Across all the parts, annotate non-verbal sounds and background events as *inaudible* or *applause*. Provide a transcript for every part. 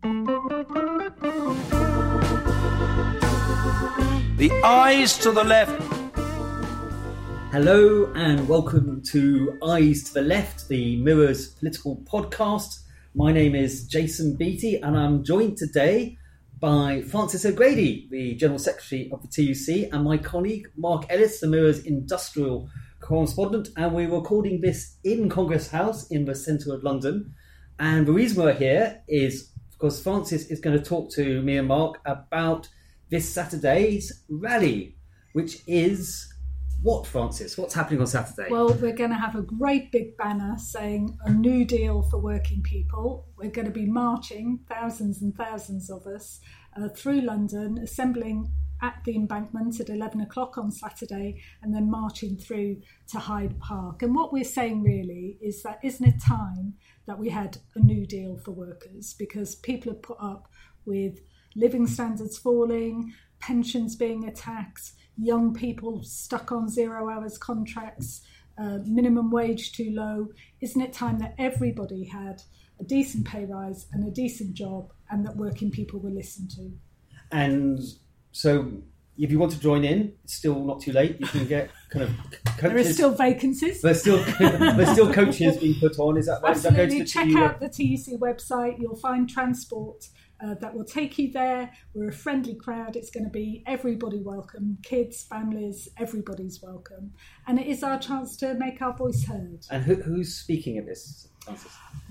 The ayes to the left. Hello and welcome to Ayes to the Left, the Mirrors political podcast. My name is Jason Beattie and I'm joined today by Frances O'Grady, the General Secretary of the TUC, and my colleague Mark Ellis, the Mirror's industrial correspondent. And we're recording this in Congress House in the centre of London. And the reason we're here is because Frances is going to talk to me and Mark about this Saturday's rally, which is what, Frances? What's happening on Saturday? Well, we're going to have a great big banner saying a new deal for working people. We're going to be marching, thousands and thousands of us, uh, through London, assembling at the embankment at 11 o'clock on Saturday, and then marching through to Hyde Park. And what we're saying really is that isn't it time that we had a new deal for workers? Because people have put up with living standards falling, pensions being attacked, young people stuck on zero hours contracts, uh, minimum wage too low. Isn't it time that everybody had a decent pay rise and a decent job and that working people were listened to? And so if you want to join in, it's still not too late. You can get kind of coaches. *laughs* There are still vacancies. There's still *laughs* there's still coaches being put on. Is that right? Absolutely. Is that Check out the TUC website. You'll find transport uh, that will take you there. We're a friendly crowd. It's going to be everybody welcome kids, families, everybody's welcome. And it is our chance to make our voice heard. And who, who's speaking at this?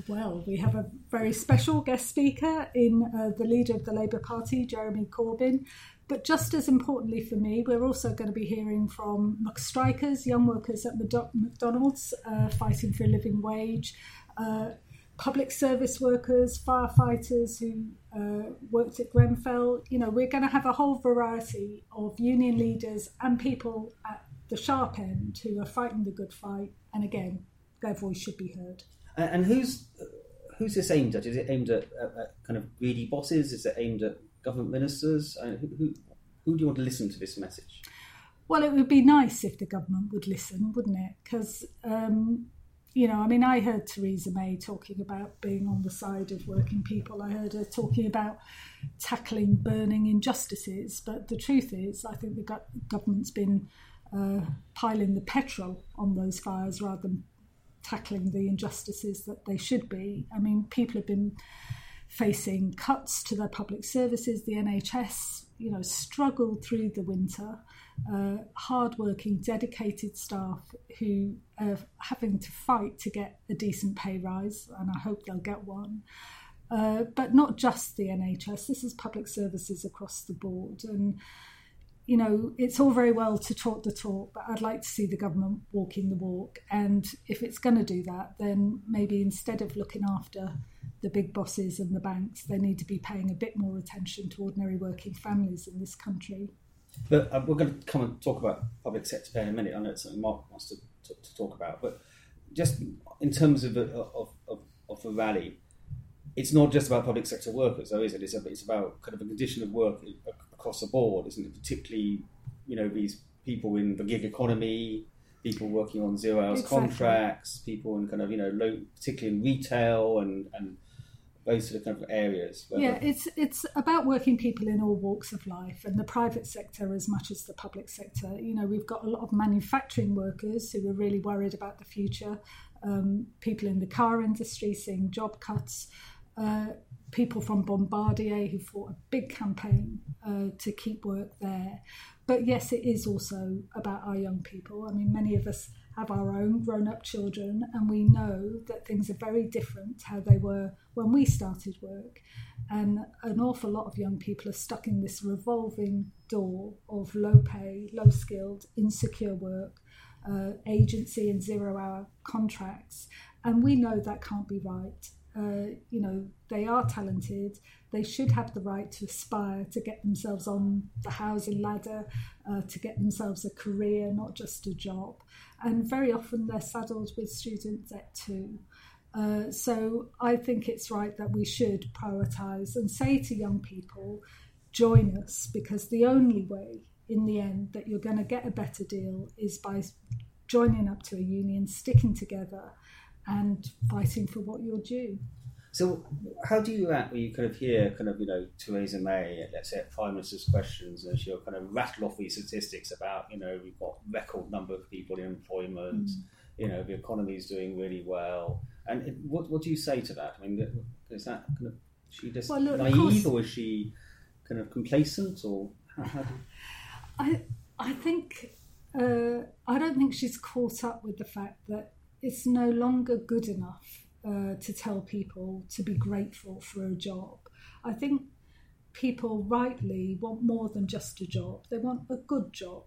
Well, we have a very special guest speaker in uh, the leader of the Labour Party, Jeremy Corbyn. But just as importantly for me, we're also going to be hearing from strikers, young workers at McDonald's uh, fighting for a living wage, uh, public service workers, firefighters who uh, worked at Grenfell. You know, we're going to have a whole variety of union leaders and people at the sharp end who are fighting the good fight. And again, their voice should be heard. And, who's who's this aimed at? Is it aimed at, at, at, kind of greedy bosses? Is it aimed at government ministers? Who, who, who do you want to listen to this message? Well, it would be nice if the government would listen, wouldn't it? Because um, you know, I mean, I heard Theresa May talking about being on the side of working people. I heard her talking about tackling burning injustices. But the truth is, I think the government's been uh, piling the petrol on those fires rather than tackling the injustices that they should be. I mean, people have been facing cuts to their public services. The NHS, you know, struggled through the winter uh, hardworking, dedicated staff who are having to fight to get a decent pay rise, and I hope they'll get one. Uh, but not just the NHS, this is public services across the board. And, you know, it's all very well to talk the talk, but I'd like to see the government walking the walk. And if it's going to do that, then maybe instead of looking after the big bosses and the banks, they need to be paying a bit more attention to ordinary working families in this country. But uh, we're going to come and talk about public sector pay in a minute. I know it's something Mark wants to, to, to talk about, but just in terms of, of, of, of the rally, it's not just about public sector workers, though, is it? It's, about kind of a condition of work across the board, isn't it? Particularly, you know, these people in the gig economy, people working on zero hours exactly. contracts, people in kind of, you know, low, particularly in retail and, and those sort of kind of areas. Yeah, it's it's about working people in all walks of life, and the private sector as much as the public sector. You know, we've got a lot of manufacturing workers who are really worried about the future. Um, people in the car industry seeing job cuts. Uh, people from Bombardier who fought a big campaign uh, to keep work there. But yes, it is also about our young people. I mean, many of us have our own grown up children, and we know that things are very different how they were when we started work. And an awful lot of young people are stuck in this revolving door of low pay, low skilled, insecure work, uh, agency and zero hour contracts. And we know that can't be right. Uh, you know, they are talented. They should have the right to aspire to get themselves on the housing ladder, uh, to get themselves a career, not just a job. And very often they're saddled with student debt too. Uh, so I think it's right that we should prioritise and say to young people, join us, because the only way in the end that you're going to get a better deal is by joining up to a union, sticking together, and fighting for what you're due. So, how do you act when you kind of hear, kind of, you know, Theresa May, let's say, at Prime Minister's questions, and she'll kind of rattle off these statistics about, you know, we've got record number of people in employment, mm. you know, the economy is doing really well. And it, what what do you say to that? I mean, is that kind of she just well, look, naive, or is she kind of complacent, or how, how do you... I I think uh, I don't think she's caught up with the fact that it's no longer good enough uh, to tell people to be grateful for a job. I think people rightly want more than just a job. They want a good job,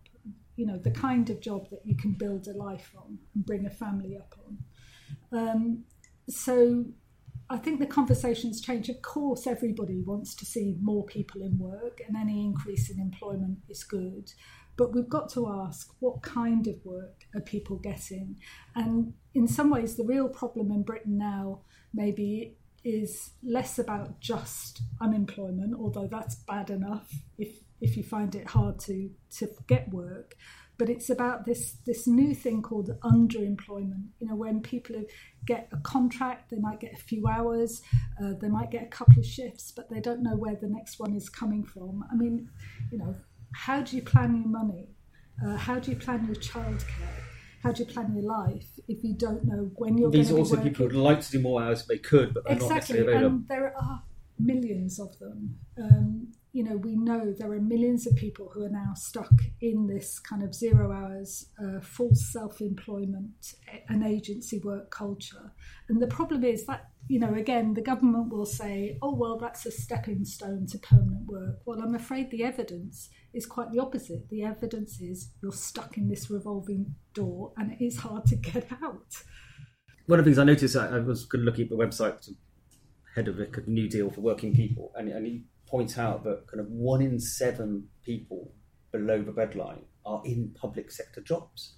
you know, the kind of job that you can build a life on and bring a family up on. Um, so I think the conversations change. Of course, everybody wants to see more people in work, and any increase in employment is good. But we've got to ask what kind of work are people getting? And in some ways, the real problem in Britain now maybe is less about just unemployment, although that's bad enough if, if you find it hard to, to get work. But it's about this, this new thing called underemployment. You know, when people get a contract, they might get a few hours, uh, they might get a couple of shifts, but they don't know where the next one is coming from. I mean, you know, how do you plan your money? Uh, how do you plan your childcare? How do you plan your life if you don't know when you're These are also working? These also people would like to do more hours if they could, but they're exactly. not necessarily available. And there are millions of them. Um, you know, we know there are millions of people who are now stuck in this kind of zero hours, uh, false self employment and agency work culture. And the problem is that, you know, again, the government will say, oh, well, that's a stepping stone to permanent work. Well, I'm afraid the evidence is quite the opposite. The evidence is you're stuck in this revolving door and it is hard to get *laughs* out. One of the things I noticed, I was looking at the website, head of a New Deal for Working People, and, and he point out that kind of one in seven people below the breadline are in public sector jobs.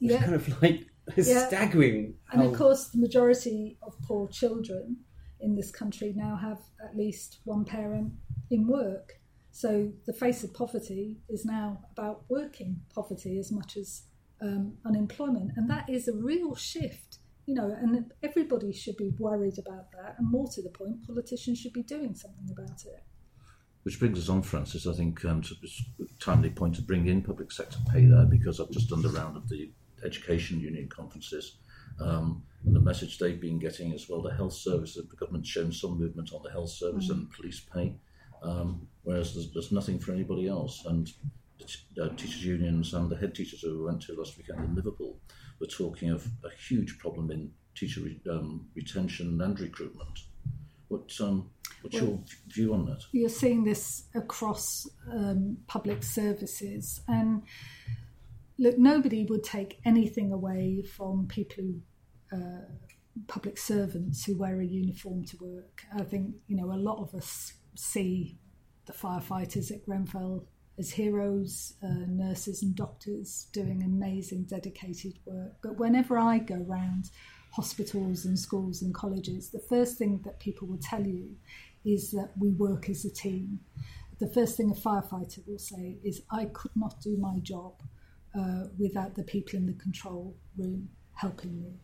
Which yeah. kind of like *laughs* yeah. staggering. And of course, the majority of poor children in this country now have at least one parent in work. So the face of poverty is now about working poverty as much as um, unemployment, and that is a real shift. You know, and everybody should be worried about that, and more to the point, politicians should be doing something about it. Which brings us on, Frances. I think um, it's a timely point to bring in public sector pay there because I've just done the round of the education union conferences. Um, and the message they've been getting as well, the health service, the government's shown some movement on the health service mm. and police pay, um, whereas there's, there's, nothing for anybody else. And uh, teachers' unions and the head teachers who we went to last weekend in Liverpool were talking of a huge problem in teacher re- um, retention and recruitment. What, um, what's well, your view on that? You're seeing this across um, public services, and look, nobody would take anything away from people who. Uh, public servants who wear a uniform to work. I think you know a lot of us see the firefighters at Grenfell as heroes, uh, nurses and doctors doing amazing, dedicated work. But whenever I go round hospitals and schools and colleges, the first thing that people will tell you is that we work as a team. The first thing a firefighter will say is, I could not do my job uh, without the people in the control room helping me.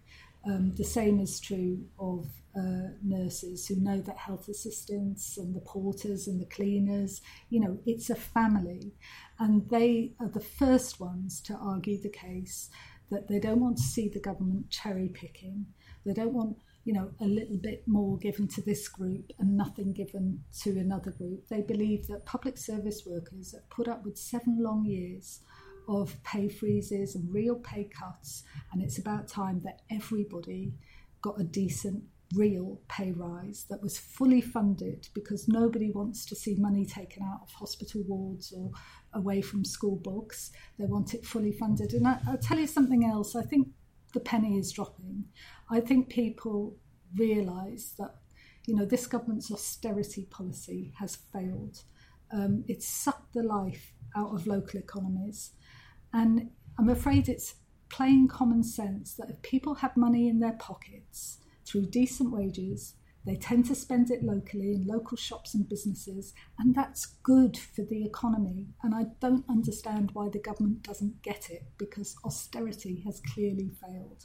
Um, the same is true of uh, nurses who know that health assistants and the porters and the cleaners, you know, it's a family. And they are the first ones to argue the case that they don't want to see the government cherry picking. They don't want, you know, a little bit more given to this group and nothing given to another group. They believe that public service workers have put up with seven long years of pay freezes and real pay cuts, and it's about time that everybody got a decent real pay rise that was fully funded because nobody wants to see money taken out of hospital wards or away from school books. They want it fully funded. And I, will tell you something else. I think the penny is dropping. I think people realise that you know this government's austerity policy has failed. Um, it's sucked the life out of local economies, and I'm afraid it's plain common sense that if people have money in their pockets through decent wages, they tend to spend it locally in local shops and businesses, and that's good for the economy. And I don't understand why the government doesn't get it because austerity has clearly failed.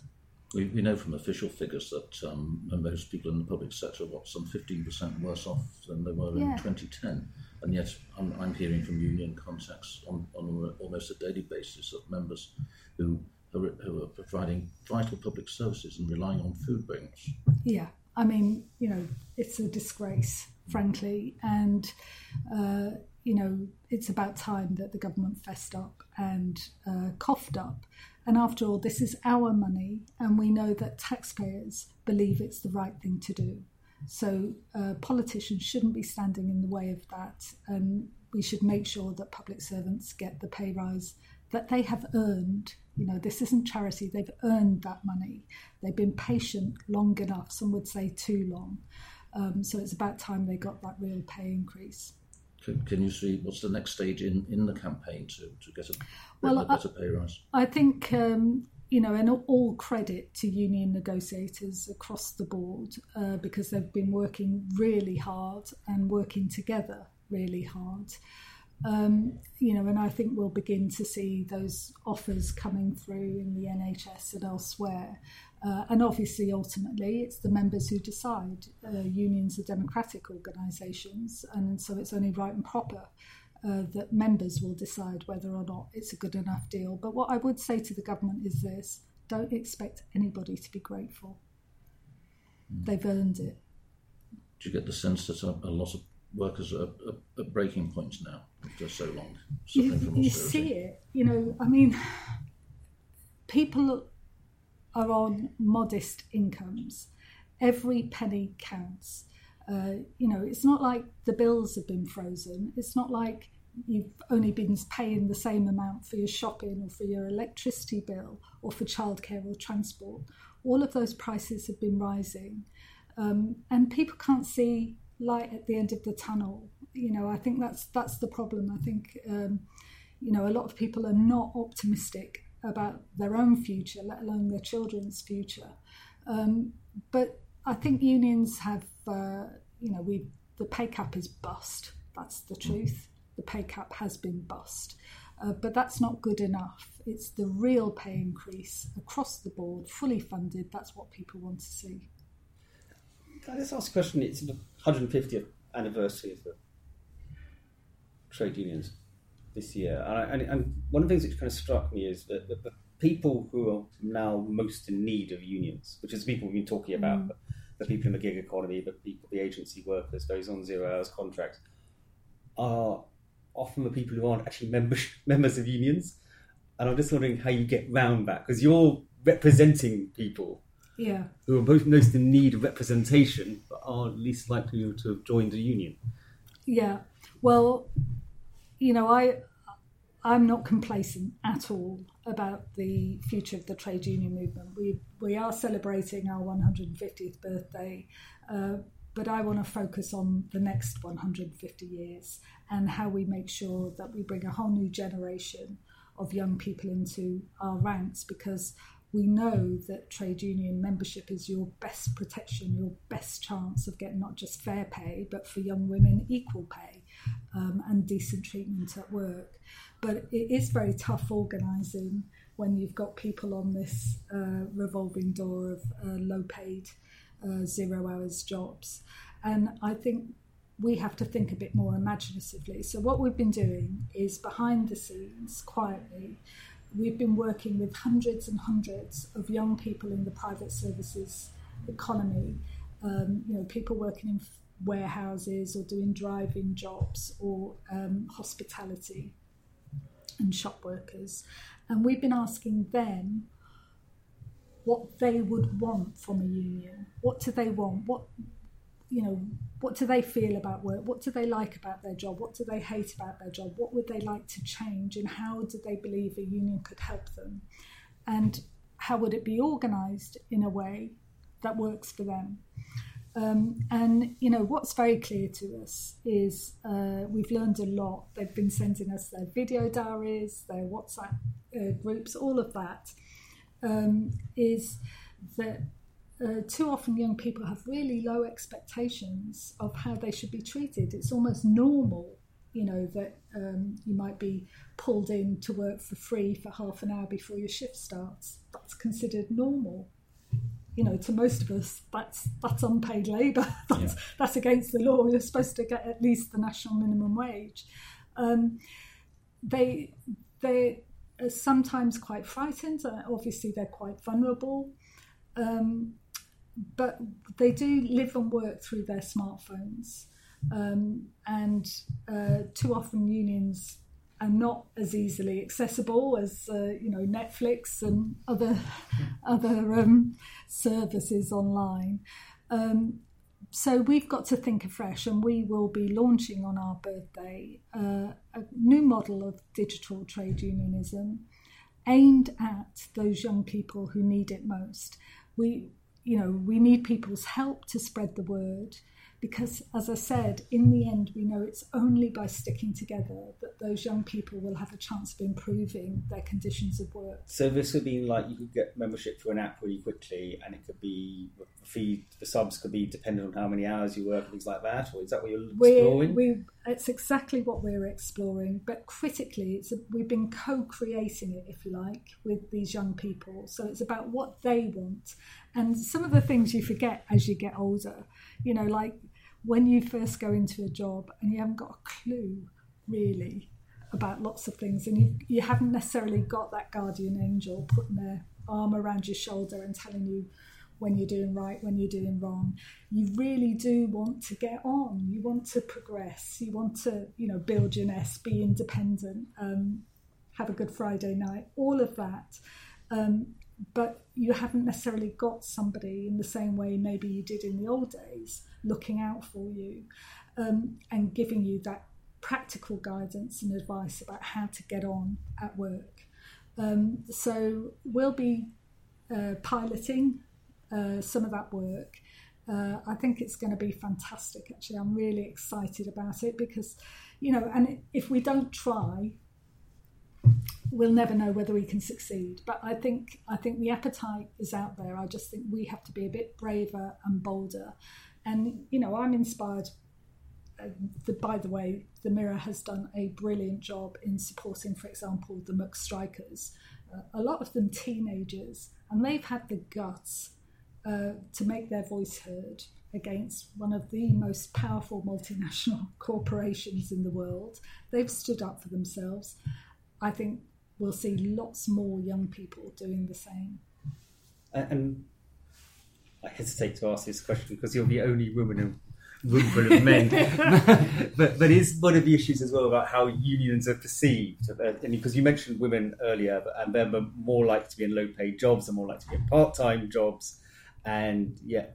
We, we know from official figures that um, most people in the public sector are what, some 15% worse off than they were Yeah. in 2010. And yet, I'm, I'm hearing from union contacts on, on almost a daily basis that members who are, who are providing vital public services and relying on food banks. Yeah, I mean, you know, it's a disgrace, frankly, and uh, you know, it's about time that the government fessed up and uh, coughed up. And after all, this is our money, and we know that taxpayers believe it's the right thing to do. So uh, politicians shouldn't be standing in the way of that, and we should make sure that public servants get the pay rise that they have earned. You know, this isn't charity, they've earned that money. They've been patient long enough, some would say too long. Um, so it's about time they got that real pay increase. Can, can you see what's the next stage in, in the campaign to, to get a, Well, a better pay rise? I think, um, you know, and all credit to union negotiators across the board uh, because they've been working really hard and working together really hard. Um, you know, and I think we'll begin to see those offers coming through in the NHS and elsewhere. Uh, and obviously, ultimately, it's the members who decide. Uh, unions are democratic organisations, and so it's only right and proper uh, that members will decide whether or not it's a good enough deal. But what I would say to the government is this don't expect anybody to be grateful. They've earned it. Do you get the sense that a, a lot of workers are at, at breaking points now after so long You, you see it, you know, I mean, people are on modest incomes. Every penny counts. Uh, you know, it's not like the bills have been frozen. It's not like you've only been paying the same amount for your shopping or for your electricity bill or for childcare or transport. All of those prices have been rising, um, and people can't see light at the end of the tunnel. You know, I think that's that's the problem. I think um, you know a lot of people are not optimistic about their own future, let alone their children's future. Um, but I think unions have, uh, you know, we the pay cap is bust. That's the truth. The pay cap has been bust. Uh, but that's not good enough. It's the real pay increase across the board, fully funded. That's what people want to see. Can I just ask a question? It's the 150th anniversary of the trade unions this year, and, I, and, and one of the things which kind of struck me is that, that the people who are now most in need of unions, which is the people we've been talking about, the, the people in the gig economy, the people, the agency workers, those on zero hours contracts, are often the people who aren't actually members *laughs* members of unions. And I'm just wondering how you get round that because you're representing people Yeah. who are both most in need of representation but are least likely to have joined a union. Yeah. Well, you know, I I'm not complacent at all about the future of the trade union movement. We we are celebrating our 150th birthday, uh, but I want to focus on the next 150 years and how we make sure that we bring a whole new generation of young people into our ranks because we know that trade union membership is your best protection, your best chance of getting not just fair pay, but for young women, equal pay um, and decent treatment at work. But it is very tough organising when you've got people on this uh, revolving door of uh, low paid, uh, zero hours jobs. And I think we have to think a bit more imaginatively. So, what we've been doing is behind the scenes, quietly, we've been working with hundreds and hundreds of young people in the private services economy. Um, you know, people working in warehouses or doing driving jobs or um, hospitality and shop workers, and we've been asking them what they would want from a union. What do they want? What you know, what do they feel about work? What do they like about their job? What do they hate about their job? What would they like to change? And how do they believe a union could help them? And how would it be organised in a way that works for them. Um, and you know what's very clear to us is uh, we've learned a lot. They've been sending us their video diaries, their WhatsApp uh, groups, all of that. Um, is that uh, too often young people have really low expectations of how they should be treated. It's almost normal, you know, that um, you might be pulled in to work for free for half an hour before your shift starts. That's considered normal. You know, to most of us, that's that's unpaid labour. *laughs* that's, yeah. that's against the law. You're supposed to get at least the national minimum wage. Um, they they are sometimes quite frightened. Uh, obviously, they're quite vulnerable. Um, but they do live and work through their smartphones. Um, and uh, too often unions are not as easily accessible as uh, you know Netflix and other *laughs* other um, services online. Um, so we've got to think afresh, and we will be launching on our birthday uh, a new model of digital trade unionism aimed at those young people who need it most. We you know, we need people's help to spread the word because, as I said, in the end, we know it's only by sticking together that those young people will have a chance of improving their conditions of work. So this would be like you could get membership through an app really quickly, and it could be the fee, the subs could be dependent on how many hours you work, things like that. Or is that what you're exploring? We, we, it's exactly what we're exploring, but critically, it's a, we've been co-creating it, if you like, with these young people. So it's about what they want, and some of the things you forget as you get older. You know, like when you first go into a job and you haven't got a clue really about lots of things and you, you haven't necessarily got that guardian angel putting their arm around your shoulder and telling you when you're doing right, when you're doing wrong. You really do want to get on. You want to progress. You want to, you know, build your nest, be independent, um, have a good Friday night, all of that. Um, but you haven't necessarily got somebody in the same way maybe you did in the old days looking out for you um, and giving you that practical guidance and advice about how to get on at work. Um, so we'll be uh, piloting uh, some of that work. Uh, I think it's going to be fantastic. Actually, I'm really excited about it because, you know, and if we don't try, we'll never know whether we can succeed. But I think I think the appetite is out there. I just think we have to be a bit braver and bolder. And you know, I'm inspired. Uh, the, by the way, the Mirror has done a brilliant job in supporting, for example, the McStrikers. Uh, a lot of them teenagers, and they've had the guts uh, to make their voice heard against one of the most powerful multinational *laughs* corporations in the world. They've stood up for themselves. I think we'll see lots more young people doing the same. And I hesitate to ask this question because you're the only woman in a room full of men. *laughs* but but is one of the issues as well about how unions are perceived? Uh, and because you mentioned women earlier, and they're more likely to be in low-paid jobs, and more likely to be in part-time jobs, and yeah,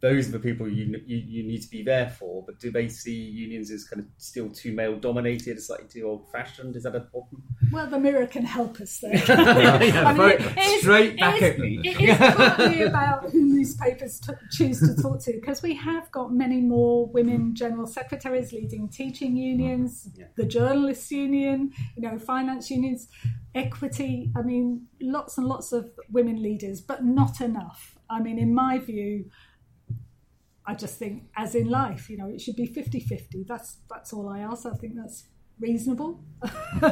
those are the people you, you, you need to be there for. But do they see unions as kind of still too male dominated, slightly too old fashioned? Is that a problem? Well, the mirror can help us there. *laughs* yeah, I mean, it, straight it back is, at me. It is partly about who newspapers t- choose to talk to because we have got many more women general secretaries leading teaching unions, mm. yeah. the journalists union, you know, finance unions, equity. I mean, lots and lots of women leaders, but not enough. I mean, in my view I just think, as in life, you know, it should be 50 50. That's, that's all I ask. I think that's reasonable. *laughs*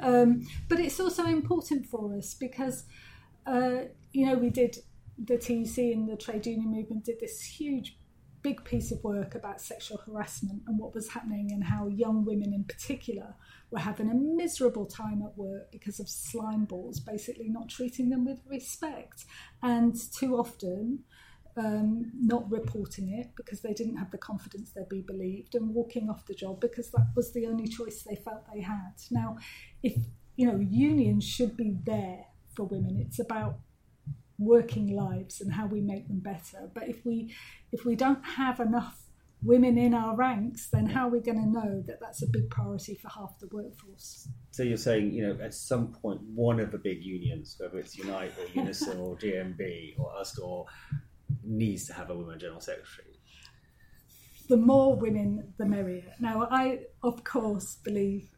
um, but it's also important for us because, uh, you know, we did the TUC and the trade union movement did this huge, big piece of work about sexual harassment and what was happening and how young women in particular were having a miserable time at work because of slime balls, basically not treating them with respect. And too often, um, not reporting it because they didn't have the confidence they'd be believed and walking off the job because that was the only choice they felt they had. Now, if you know, unions should be there for women. It's about working lives and how we make them better. But if we if we don't have enough women in our ranks, then how are we going to know that that's a big priority for half the workforce? So you're saying, you know, at some point, one of the big unions, whether it's Unite or *laughs* Unison or GMB or us or needs to have a woman general secretary? The more women, the merrier. Now, I, of course, believe,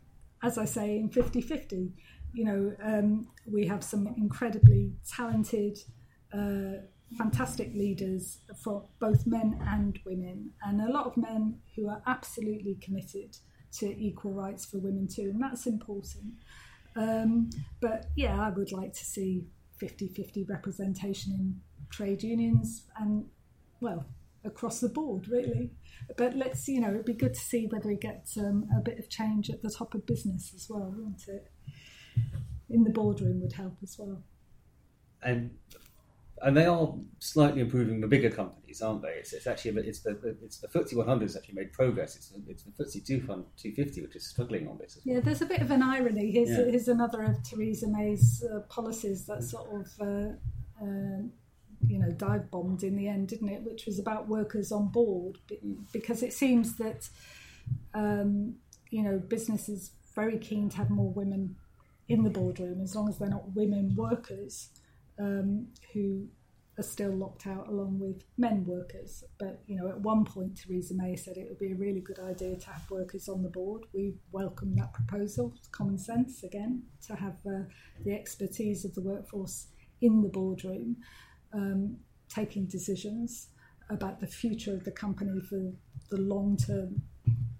as I say, in 50 50. You know, um, we have some incredibly talented, uh, fantastic leaders for both men and women, and a lot of men who are absolutely committed to equal rights for women too, and that's important. Um, but yeah, I would like to see 50 50 representation in trade unions and, well, across the board, really. But let's, you know, it'd be good to see whether we get um, a bit of change at the top of business as well, wouldn't it? In the boardroom would help as well. And and they are slightly improving the bigger companies, aren't they? It's, it's actually it's the it's the FTSE 100 has actually made progress. It's it's the FTSE 250 which is struggling on this. Yeah, there's a bit of an irony. Here's, yeah. here's another of Theresa May's uh, policies that sort of. Uh, uh, you know, dive bombed in the end, didn't it? Which was about workers on board, because it seems that um, you know business is very keen to have more women in the boardroom, as long as they're not women workers um, who are still locked out along with men workers. But you know, at one point, Theresa May said it would be a really good idea to have workers on the board. We welcome that proposal. It's common sense again to have uh, the expertise of the workforce in the boardroom, um, taking decisions about the future of the company for the long term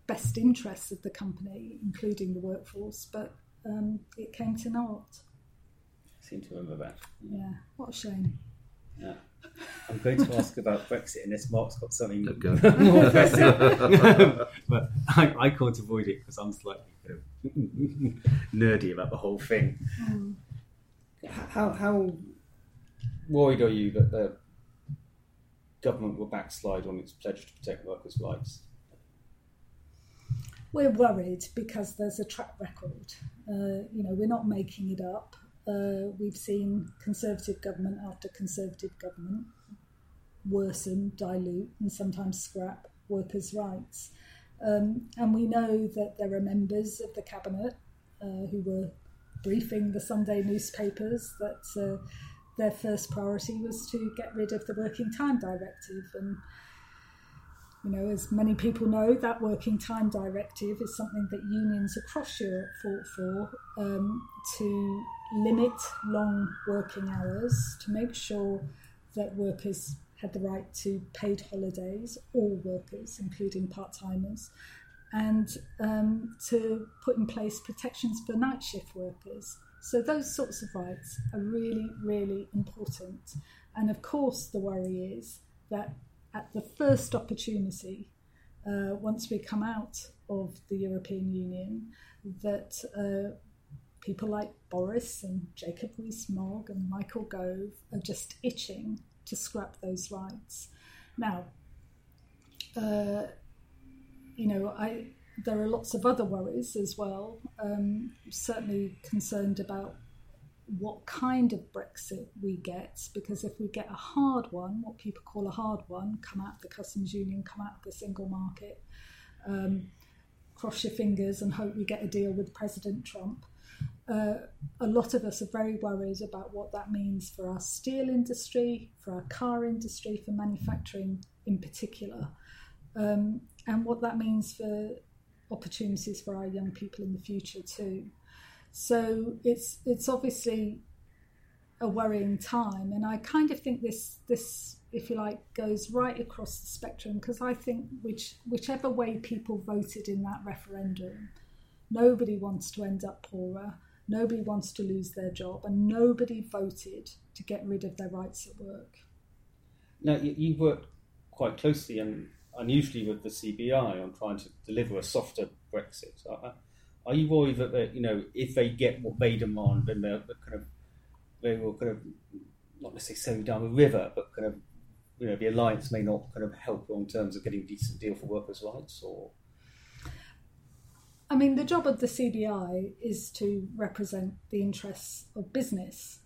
best interests of the company, including the workforce. But um, it came to naught I seem to remember that. Yeah, what a shame. Yeah. I'm going to ask about Brexit unless Mark's got something more pressing. *laughs* but I, I, can't avoid it because I'm slightly *laughs* nerdy about the whole thing. Mm. How, how worried are you that the government will backslide on its pledge to protect workers' rights? We're worried because there's a track record. Uh, you know, we're not making it up. Uh, we've seen Conservative government after Conservative government worsen, dilute, and sometimes scrap workers' rights. Um, and we know that there are members of the cabinet uh, who were briefing the Sunday newspapers that uh, their first priority was to get rid of the Working Time Directive. And, you know, as many people know, that Working Time Directive is something that unions across Europe fought for um, to limit long working hours to make sure that workers had the right to paid holidays, all workers, including part timers, and um, to put in place protections for night shift workers. So, those sorts of rights are really, really important. And of course, the worry is that at the first opportunity, uh, once we come out of the European Union, that uh, people like Boris and Jacob Rees-Mogg and Michael Gove are just itching to scrap those rights. Now, uh, you know, I there are lots of other worries as well. Um, certainly concerned about what kind of Brexit we get, because if we get a hard one, what people call a hard one, come out of the customs union, come out of the single market, um, cross your fingers and hope we get a deal with President Trump uh, a lot of us are very worried about what that means for our steel industry, for our car industry, for manufacturing in particular, um, and what that means for opportunities for our young people in the future too. So it's it's obviously a worrying time, and I kind of think this this if you like goes right across the spectrum because I think which whichever way people voted in that referendum, nobody wants to end up poorer Nobody wants to lose their job, and nobody voted to get rid of their rights at work. Now, you, worked quite closely and unusually with the CBI on trying to deliver a softer Brexit. Are, are you worried that, they, you know, if they get what they demand, then they're, kind of they will kind of not necessarily down the river, but kind of you know the alliance may not kind of help in terms of getting a decent deal for workers' rights, or I mean, the job of the CBI is to represent the interests of business.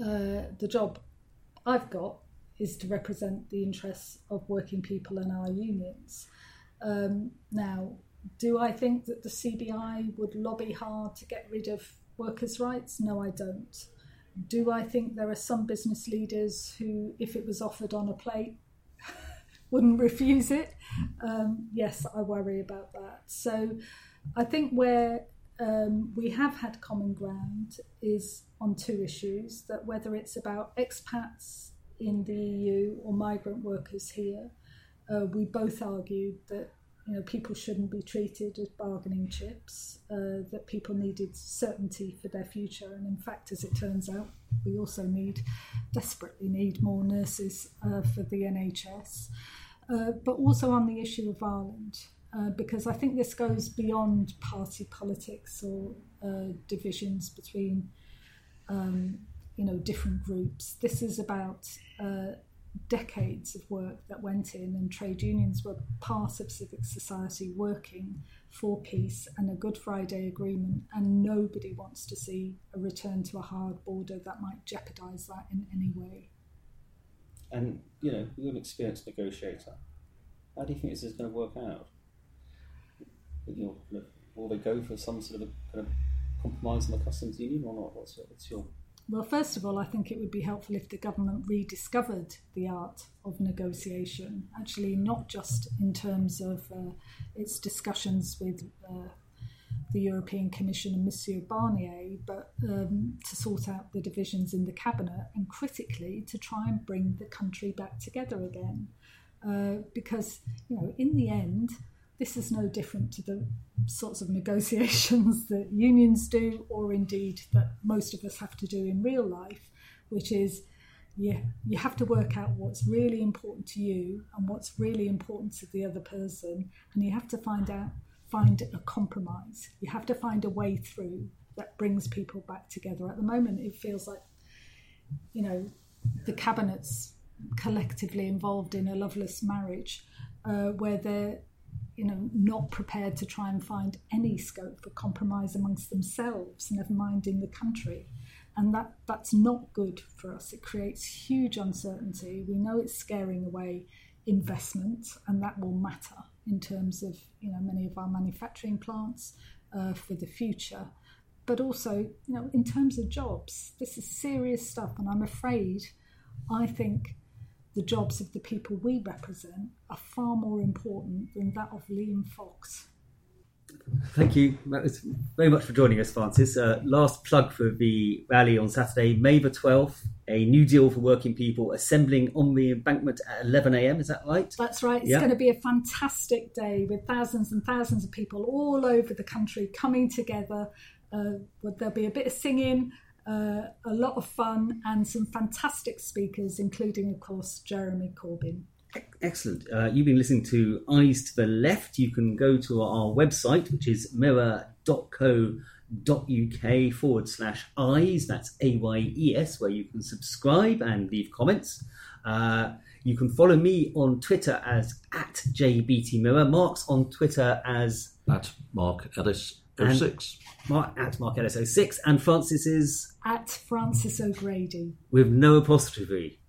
Uh, the job I've got is to represent the interests of working people and our unions. Um, now, do I think that the CBI would lobby hard to get rid of workers' rights? No, I don't. Do I think there are some business leaders who, if it was offered on a plate, *laughs* wouldn't refuse it? Um, yes, I worry about that. So I think where um, we have had common ground is on two issues that whether it's about expats in the EU or migrant workers here, uh, we both argued that you know people shouldn't be treated as bargaining chips, uh, that people needed certainty for their future, and in fact, as it turns out, we also need desperately need more nurses uh, for the NHS, uh, but also on the issue of Ireland. Uh, because I think this goes beyond party politics or uh, divisions between, um, you know, different groups. This is about uh, decades of work that went in, and trade unions were part of civic society working for peace and a Good Friday Agreement, and nobody wants to see a return to a hard border that might jeopardise that in any way. And you know, you're an experienced negotiator. How do you think this is going to work out? You know, will they go for some sort of a kind of compromise on the customs union or not? What's your, what's your well, first of all, I think it would be helpful if the government rediscovered the art of negotiation, actually, not just in terms of uh, its discussions with uh, the European Commission and Monsieur Barnier, but um, to sort out the divisions in the cabinet and critically to try and bring the country back together again. Uh, because, you know, in the end, this is no different to the sorts of negotiations *laughs* that unions do, or indeed that most of us have to do in real life, which is yeah, you have to work out what's really important to you and what's really important to the other person, and you have to find out find a compromise. You have to find a way through that brings people back together. At the moment, it feels like you know the cabinet's collectively involved in a loveless marriage uh, where they're you know, not prepared to try and find any scope for compromise amongst themselves, never mind in the country. And that, that's not good for us. It creates huge uncertainty. We know it's scaring away investment, and that will matter in terms of you know many of our manufacturing plants uh, for the future. But also, you know, in terms of jobs, this is serious stuff, and I'm afraid, I think the jobs of the people we represent are far more important than that of Liam Fox. Thank you very much for joining us, Frances. Uh, last plug for the rally on Saturday, May the 12th, a new deal for working people assembling on the embankment at 11am. Is that right? That's right. It's yeah. going to be a fantastic day with thousands and thousands of people all over the country coming together. Uh, there'll be a bit of singing, uh, a lot of fun and some fantastic speakers, including, of course, Jeremy Corbyn. Excellent. Uh, you've been listening to Ayes to the Left. You can go to our website, which is mirror.co.uk forward slash ayes. That's A Y E S, where you can subscribe and leave comments. Uh, you can follow me on Twitter as at JBeattieMirror. Mark's on Twitter as at Mark Ellis 06. Mark, at Mark Ellis 06. And Frances is at Frances O'Grady. With no apostrophe.